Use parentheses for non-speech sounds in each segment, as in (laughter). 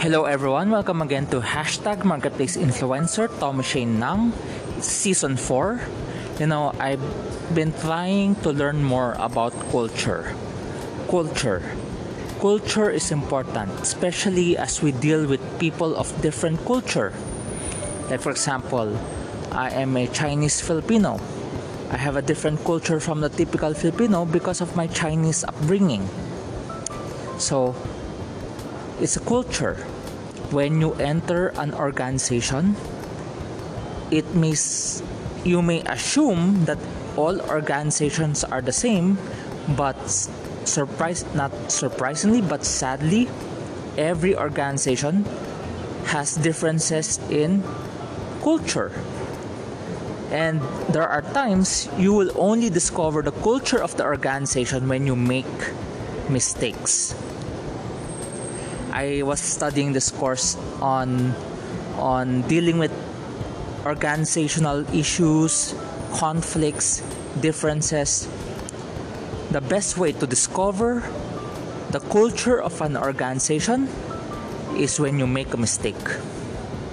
Hello everyone, welcome again to Hashtag Marketplace Influencer Tommy Shane Nang, Season 4. You know, I've been trying to learn more about culture. Culture. Culture is important, especially as we deal with people of different culture. Like for example, I am a Chinese Filipino. I have a different culture from the typical Filipino because of my Chinese upbringing. So, it's a culture. When you enter an organization, it means you may assume that all organizations are the same, but surprise not surprisingly but sadly, every organization has differences in culture. And there are times you will only discover the culture of the organization when you make mistakes. I was studying this course on on dealing with organizational issues, conflicts, differences. The best way to discover the culture of an organization is when you make a mistake.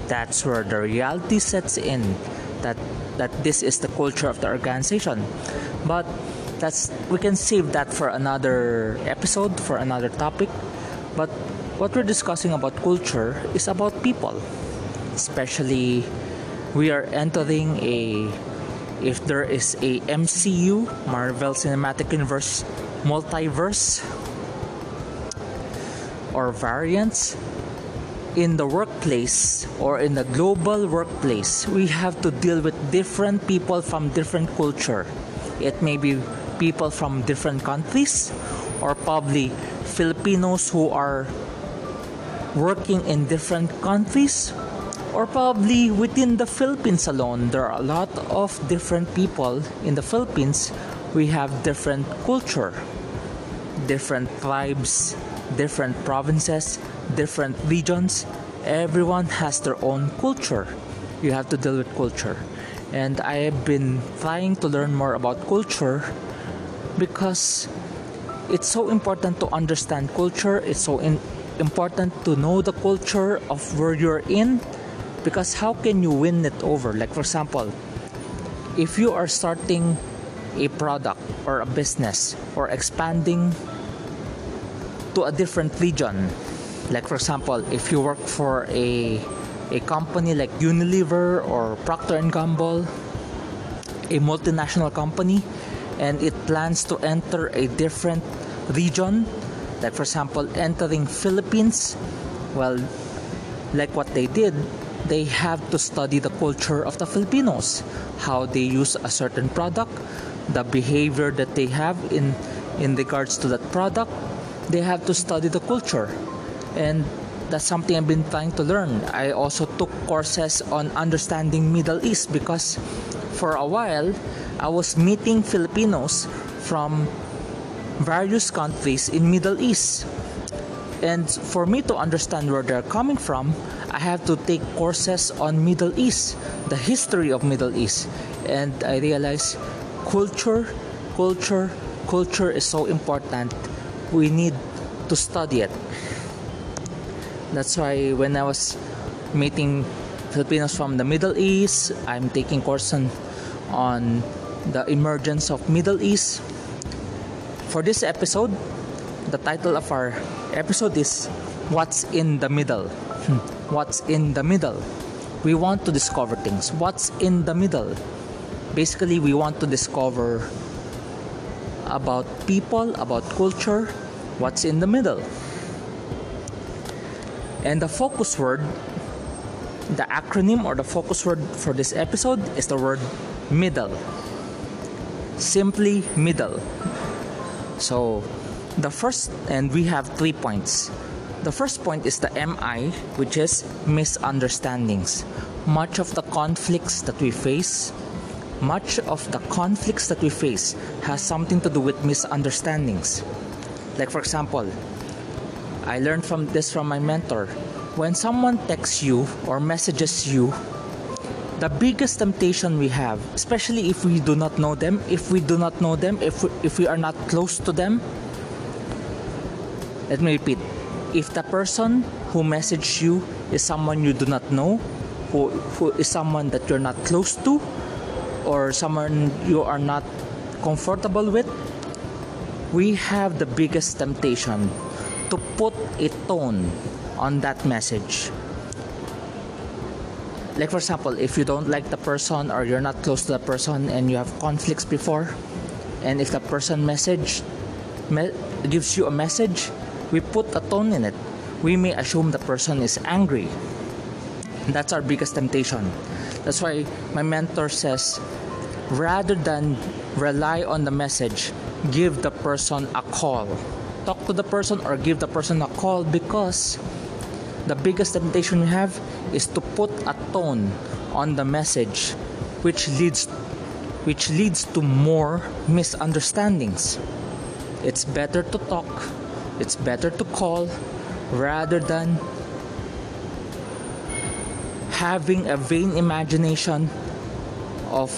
That's where the reality sets in that that this is the culture of the organization. But that's we can save that for another episode for another topic. But what we're discussing about culture is about people. Especially we are entering a if there is a MCU Marvel Cinematic Universe multiverse or variants in the workplace or in the global workplace we have to deal with different people from different culture. It may be people from different countries or probably Filipinos who are working in different countries or probably within the Philippines alone. There are a lot of different people in the Philippines. We have different culture different tribes different provinces different regions. Everyone has their own culture. You have to deal with culture. And I have been trying to learn more about culture because it's so important to understand culture. It's so in, important to know the culture of where you're in because how can you win it over? Like for example if you are starting a product or a business or expanding to a different region like for example if you work for a a company like Unilever or Procter and Gamble a multinational company and it plans to enter a different region like for example entering philippines well like what they did they have to study the culture of the filipinos how they use a certain product the behavior that they have in in regards to that product they have to study the culture and that's something I've been trying to learn. I also took courses on understanding Middle East because for a while I was meeting Filipinos from various countries in Middle East. And for me to understand where they're coming from, I have to take courses on Middle East, the history of Middle East. And I realize culture, culture, culture is so important. We need to study it. That's why when I was meeting Filipinos from the Middle East, I'm taking course on, on the emergence of Middle East for this episode, the title of our episode is What's in the Middle? Hmm. What's in the middle? We want to discover things. What's in the middle? Basically, we want to discover about people, about culture, what's in the middle. And the focus word, the acronym or the focus word for this episode is the word middle. Simply middle. So the first, and we have three points. The first point is the MI, which is misunderstandings. Much of the conflicts that we face, much of the conflicts that we face has something to do with misunderstandings. Like, for example, I learned from this from my mentor. When someone texts you or messages you the biggest temptation we have, especially if we do not know them, if we do not know them, if we, if we are not close to them. Let me repeat. if the person who messaged you is someone you do not know, who, who is someone that you're not close to, or someone you are not comfortable with, we have the biggest temptation to put a tone on that message. Like, for example, if you don't like the person or you're not close to the person and you have conflicts before, and if the person message me- gives you a message, we put a tone in it. We may assume the person is angry. That's our biggest temptation. That's why my mentor says rather than rely on the message, give the person a call. Talk to the person or give the person a call because the biggest temptation we have is to put a tone on the message which leads which leads to more misunderstandings. It's better to talk, it's better to call rather than having a vain imagination of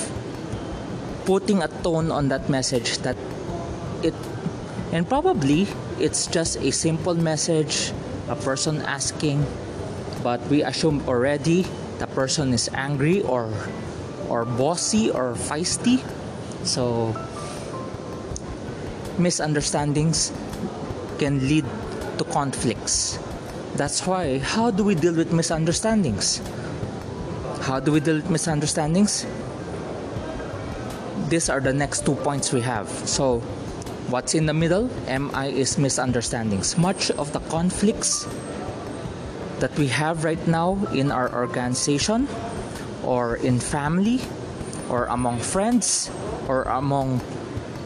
putting a tone on that message that it and probably it's just a simple message a person asking but we assume already the person is angry or or bossy or feisty. So misunderstandings can lead to conflicts. That's why how do we deal with misunderstandings? How do we deal with misunderstandings? These are the next two points we have. So what's in the middle? Mi is misunderstandings. Much of the conflicts that we have right now in our organization or in family or among friends or among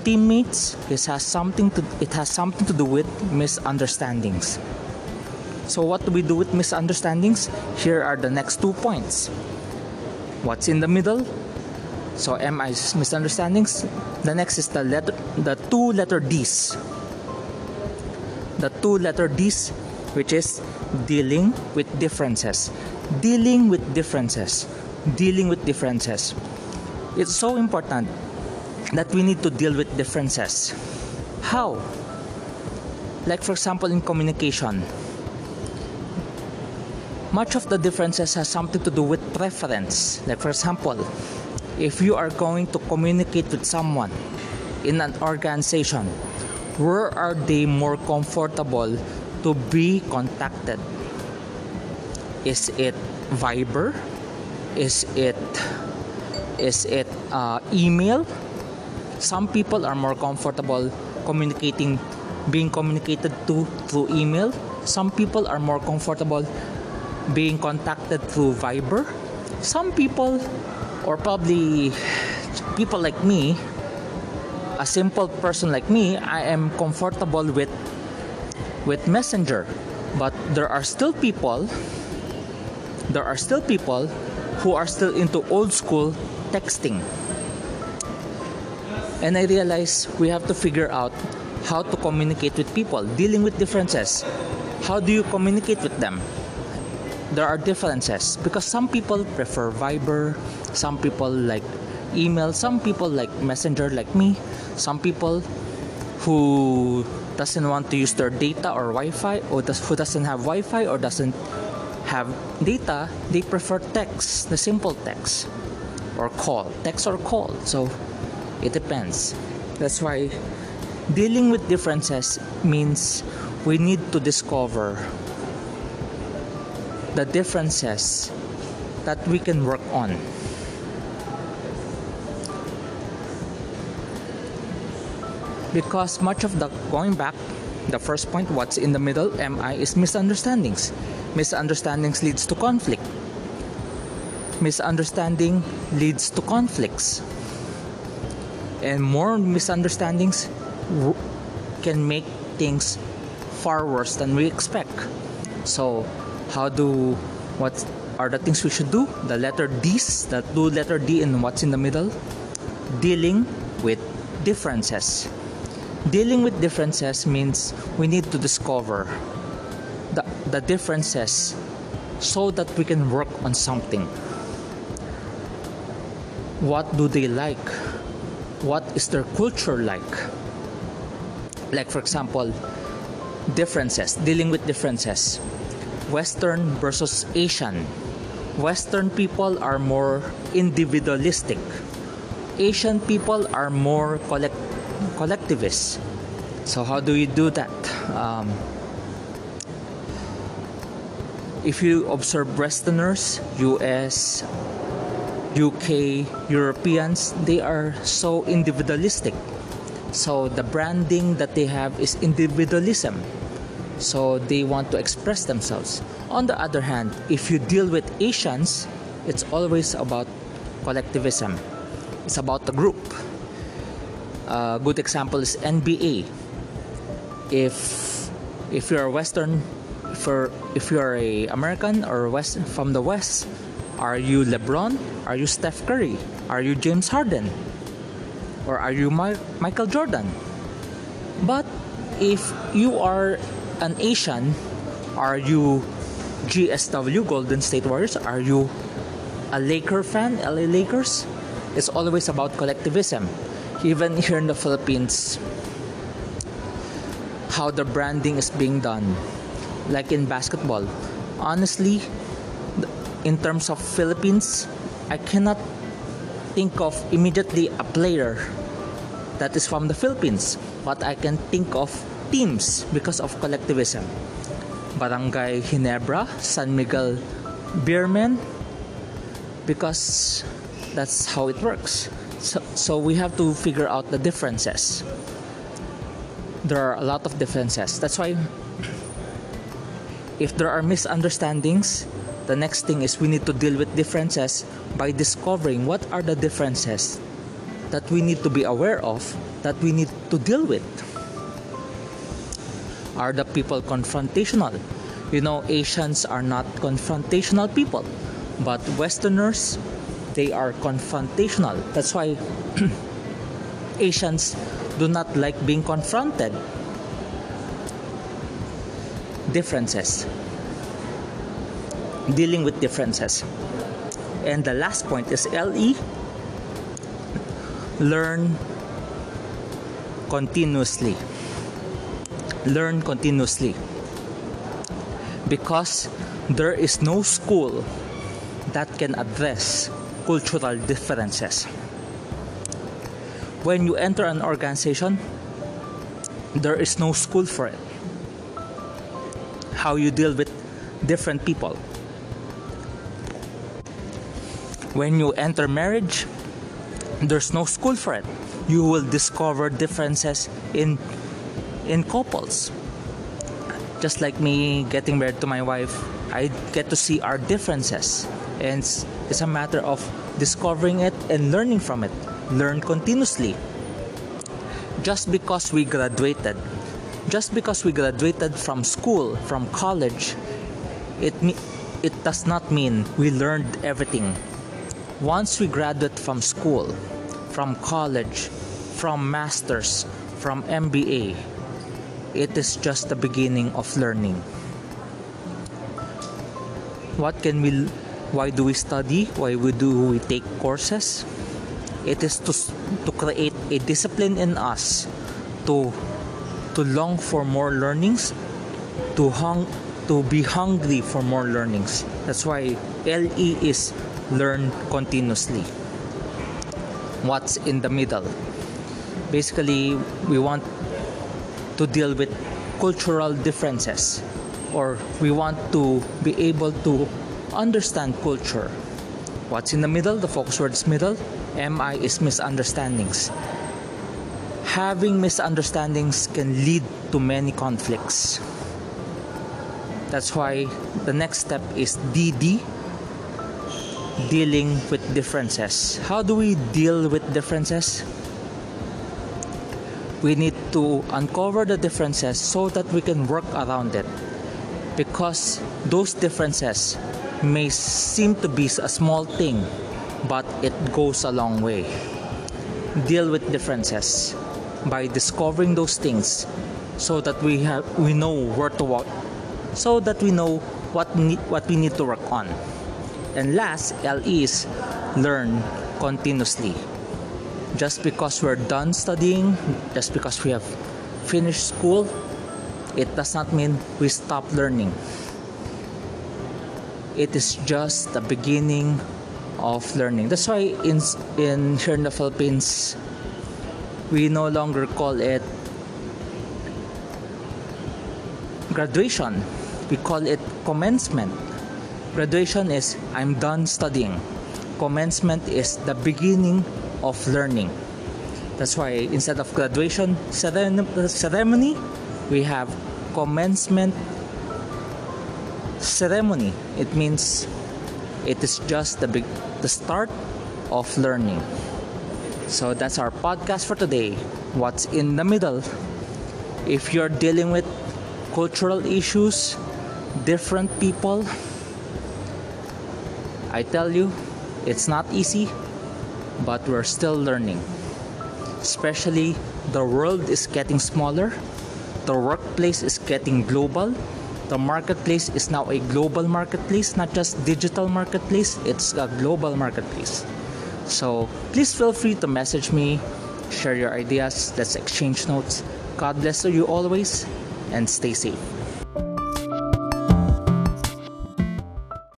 teammates it has something to it has something to do with misunderstandings. So what do we do with misunderstandings? Here are the next two points. What's in the middle? So mi is misunderstandings? The next is the letter the two letter d's. The two letter d's which is dealing with differences. Dealing with differences. Dealing with differences. It's so important that we need to deal with differences. How? Like for example in communication. Much of the differences has something to do with preference. Like for example if you are going to communicate with someone in an organization where are they more comfortable to be contacted. Is it viber? Is it is it uh, email? Some people are more comfortable communicating being communicated to through email. Some people are more comfortable being contacted through viber. Some people or probably people like me a simple person like me i am comfortable with with messenger. But there are still people there are still people who are still into old school texting. And i realize we have to figure out how to communicate with people dealing with differences. How do you communicate with them? There are differences because some people prefer viber some people like email some people like messenger like me some people who doesn't want to use their data or wi-fi or does, who doesn't have wi-fi or doesn't have data they prefer text the simple text or call text or call. So it depends. That's why dealing with differences means we need to discover the differences that we can work on because much of the going back the first point what's in the middle mi is misunderstandings. Misunderstandings leads to conflict. Misunderstanding leads to conflicts. And more misunderstandings can make things far worse than we expect. So how do what are the things we should do? The letter d's the two letter d and what's in the middle? Dealing with differences dealing with differences means we need to discover the, the differences so that we can work on something what do they like what is their culture like like for example differences, dealing with differences. Western versus Asian. Western people are more individualistic. Asian people are more collect- collectivist. So, how do you do that? Um, if you observe Westerners, US, UK, Europeans, they are so individualistic. So the branding that they have is individualism. So they want to express themselves. On the other hand, if you deal with Asians, it's always about collectivism. It's about the group. A good example is NBA. If if you're Western, for if you're a American or West from the West, are you LeBron? Are you Steph Curry? Are you James Harden? Or are you My- Michael Jordan? But if you are an Asian, are you GSW Golden State Warriors? Are you a Laker fan, LA Lakers? It's always about collectivism. Even here in the Philippines, how the branding is being done. Like in basketball. Honestly, in terms of Philippines, I cannot think of immediately a player that is from the Philippines, but I can think of teams because of collectivism. Barangay Ginebra, San Miguel Beermen, because that's how it works. So, so we have to figure out the differences. There are a lot of differences. That's why if there are misunderstandings, the next thing is we need to deal with differences by discovering what are the differences that we need to be aware of, that we need to deal with. Are the people confrontational? You know, Asians are not confrontational people, but Westerners, they are confrontational. That's why (clears throat) Asians do not like being confronted. Differences dealing with differences. And the last point is LE learn continuously. Learn continuously. Because there is no school that can address cultural differences. When you enter an organization, there is no school for it. How you deal with different people when you enter marriage, there's no school for it. You will discover differences in in couples. Just like me getting married to my wife, I get to see our differences. And it's a matter of discovering it and learning from it. Learn continuously. Just because we graduated, just because we graduated from school, from college, it it does not mean we learned everything once we graduate from school, from college, from masters, from MBA, it is just the beginning of learning. What can we why do we study? Why we do we take courses? It is to to create a discipline in us to to long for more learnings, to hung to be hungry for more learnings. That's why LE is learn continuously. What's in the middle? Basically, we want to deal with cultural differences or we want to be able to understand culture. What's in the middle? The focus word is middle. MI is misunderstandings. Having misunderstandings can lead to many conflicts. That's why the next step is DD dealing with differences. How do we deal with differences? We need to uncover the differences so that we can work around it. Because those differences may seem to be a small thing, but it goes a long way. Deal with differences by discovering those things so that we have we know where to walk so that we know what need, what we need to work on. And last, L is learn continuously. Just because we're done studying, just because we have finished school, it does not mean we stop learning. It is just the beginning of learning. That's why in in here in the Philippines we no longer call it graduation. We call it commencement. Graduation is I'm done studying. Commencement is the beginning of learning. That's why instead of graduation ceremony, we have commencement ceremony. It means it is just the big the start of learning. So that's our podcast for today. What's in the middle? If you're dealing with cultural issues, different people, I tell you, it's not easy, but we're still learning. Especially the world is getting smaller, the workplace is getting global, the marketplace is now a global marketplace, not just digital marketplace, it's a global marketplace. So please feel free to message me, share your ideas, let's exchange notes. God bless you always, and stay safe.